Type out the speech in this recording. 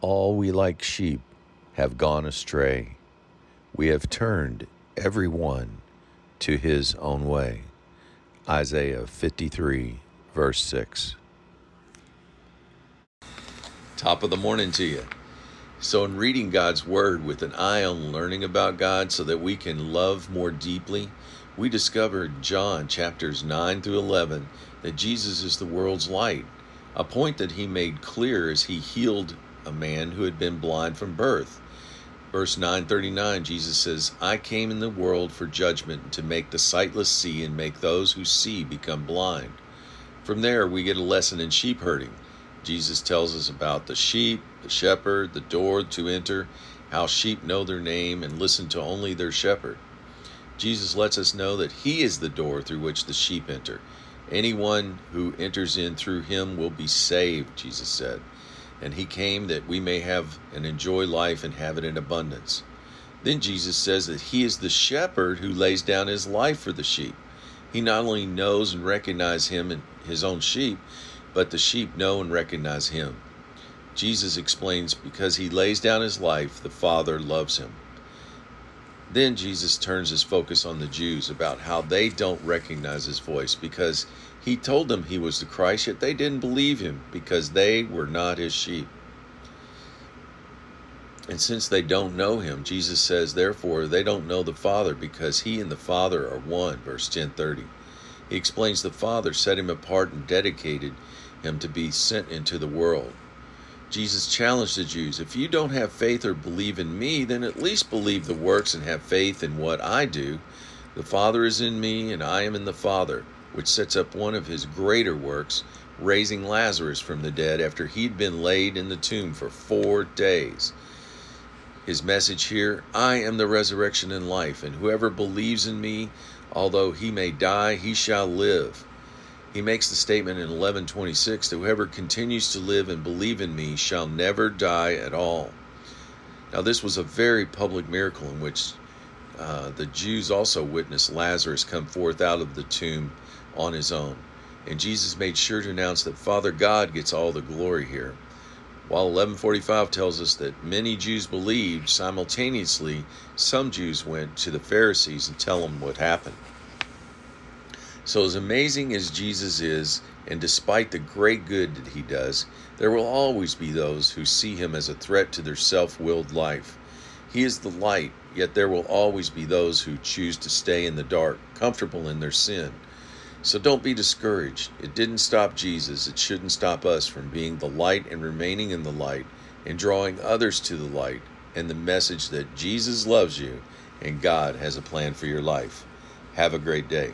All we like sheep have gone astray. We have turned every one to his own way. Isaiah 53, verse 6. Top of the morning to you. So, in reading God's Word with an eye on learning about God so that we can love more deeply, we discovered John chapters 9 through 11 that Jesus is the world's light, a point that he made clear as he healed a man who had been blind from birth. Verse 939, Jesus says, I came in the world for judgment, to make the sightless see and make those who see become blind. From there, we get a lesson in sheep herding. Jesus tells us about the sheep, the shepherd, the door to enter, how sheep know their name and listen to only their shepherd. Jesus lets us know that He is the door through which the sheep enter. Anyone who enters in through Him will be saved, Jesus said. And He came that we may have and enjoy life and have it in abundance. Then Jesus says that He is the shepherd who lays down His life for the sheep. He not only knows and recognizes Him and His own sheep, but the sheep know and recognize him. Jesus explains because he lays down his life, the Father loves him. Then Jesus turns his focus on the Jews about how they don't recognize his voice because he told them he was the Christ, yet they didn't believe him because they were not his sheep. And since they don't know him, Jesus says, therefore, they don't know the Father because he and the Father are one, verse 1030. He explains the Father set him apart and dedicated him to be sent into the world. Jesus challenged the Jews if you don't have faith or believe in me, then at least believe the works and have faith in what I do. The Father is in me, and I am in the Father, which sets up one of his greater works, raising Lazarus from the dead after he'd been laid in the tomb for four days. His message here I am the resurrection and life, and whoever believes in me, although he may die, he shall live. He makes the statement in 1126 that whoever continues to live and believe in me shall never die at all. Now, this was a very public miracle in which uh, the Jews also witnessed Lazarus come forth out of the tomb on his own. And Jesus made sure to announce that Father God gets all the glory here. While 1145 tells us that many Jews believed, simultaneously, some Jews went to the Pharisees and tell them what happened. So, as amazing as Jesus is, and despite the great good that he does, there will always be those who see him as a threat to their self willed life. He is the light, yet there will always be those who choose to stay in the dark, comfortable in their sin. So don't be discouraged. It didn't stop Jesus. It shouldn't stop us from being the light and remaining in the light and drawing others to the light and the message that Jesus loves you and God has a plan for your life. Have a great day.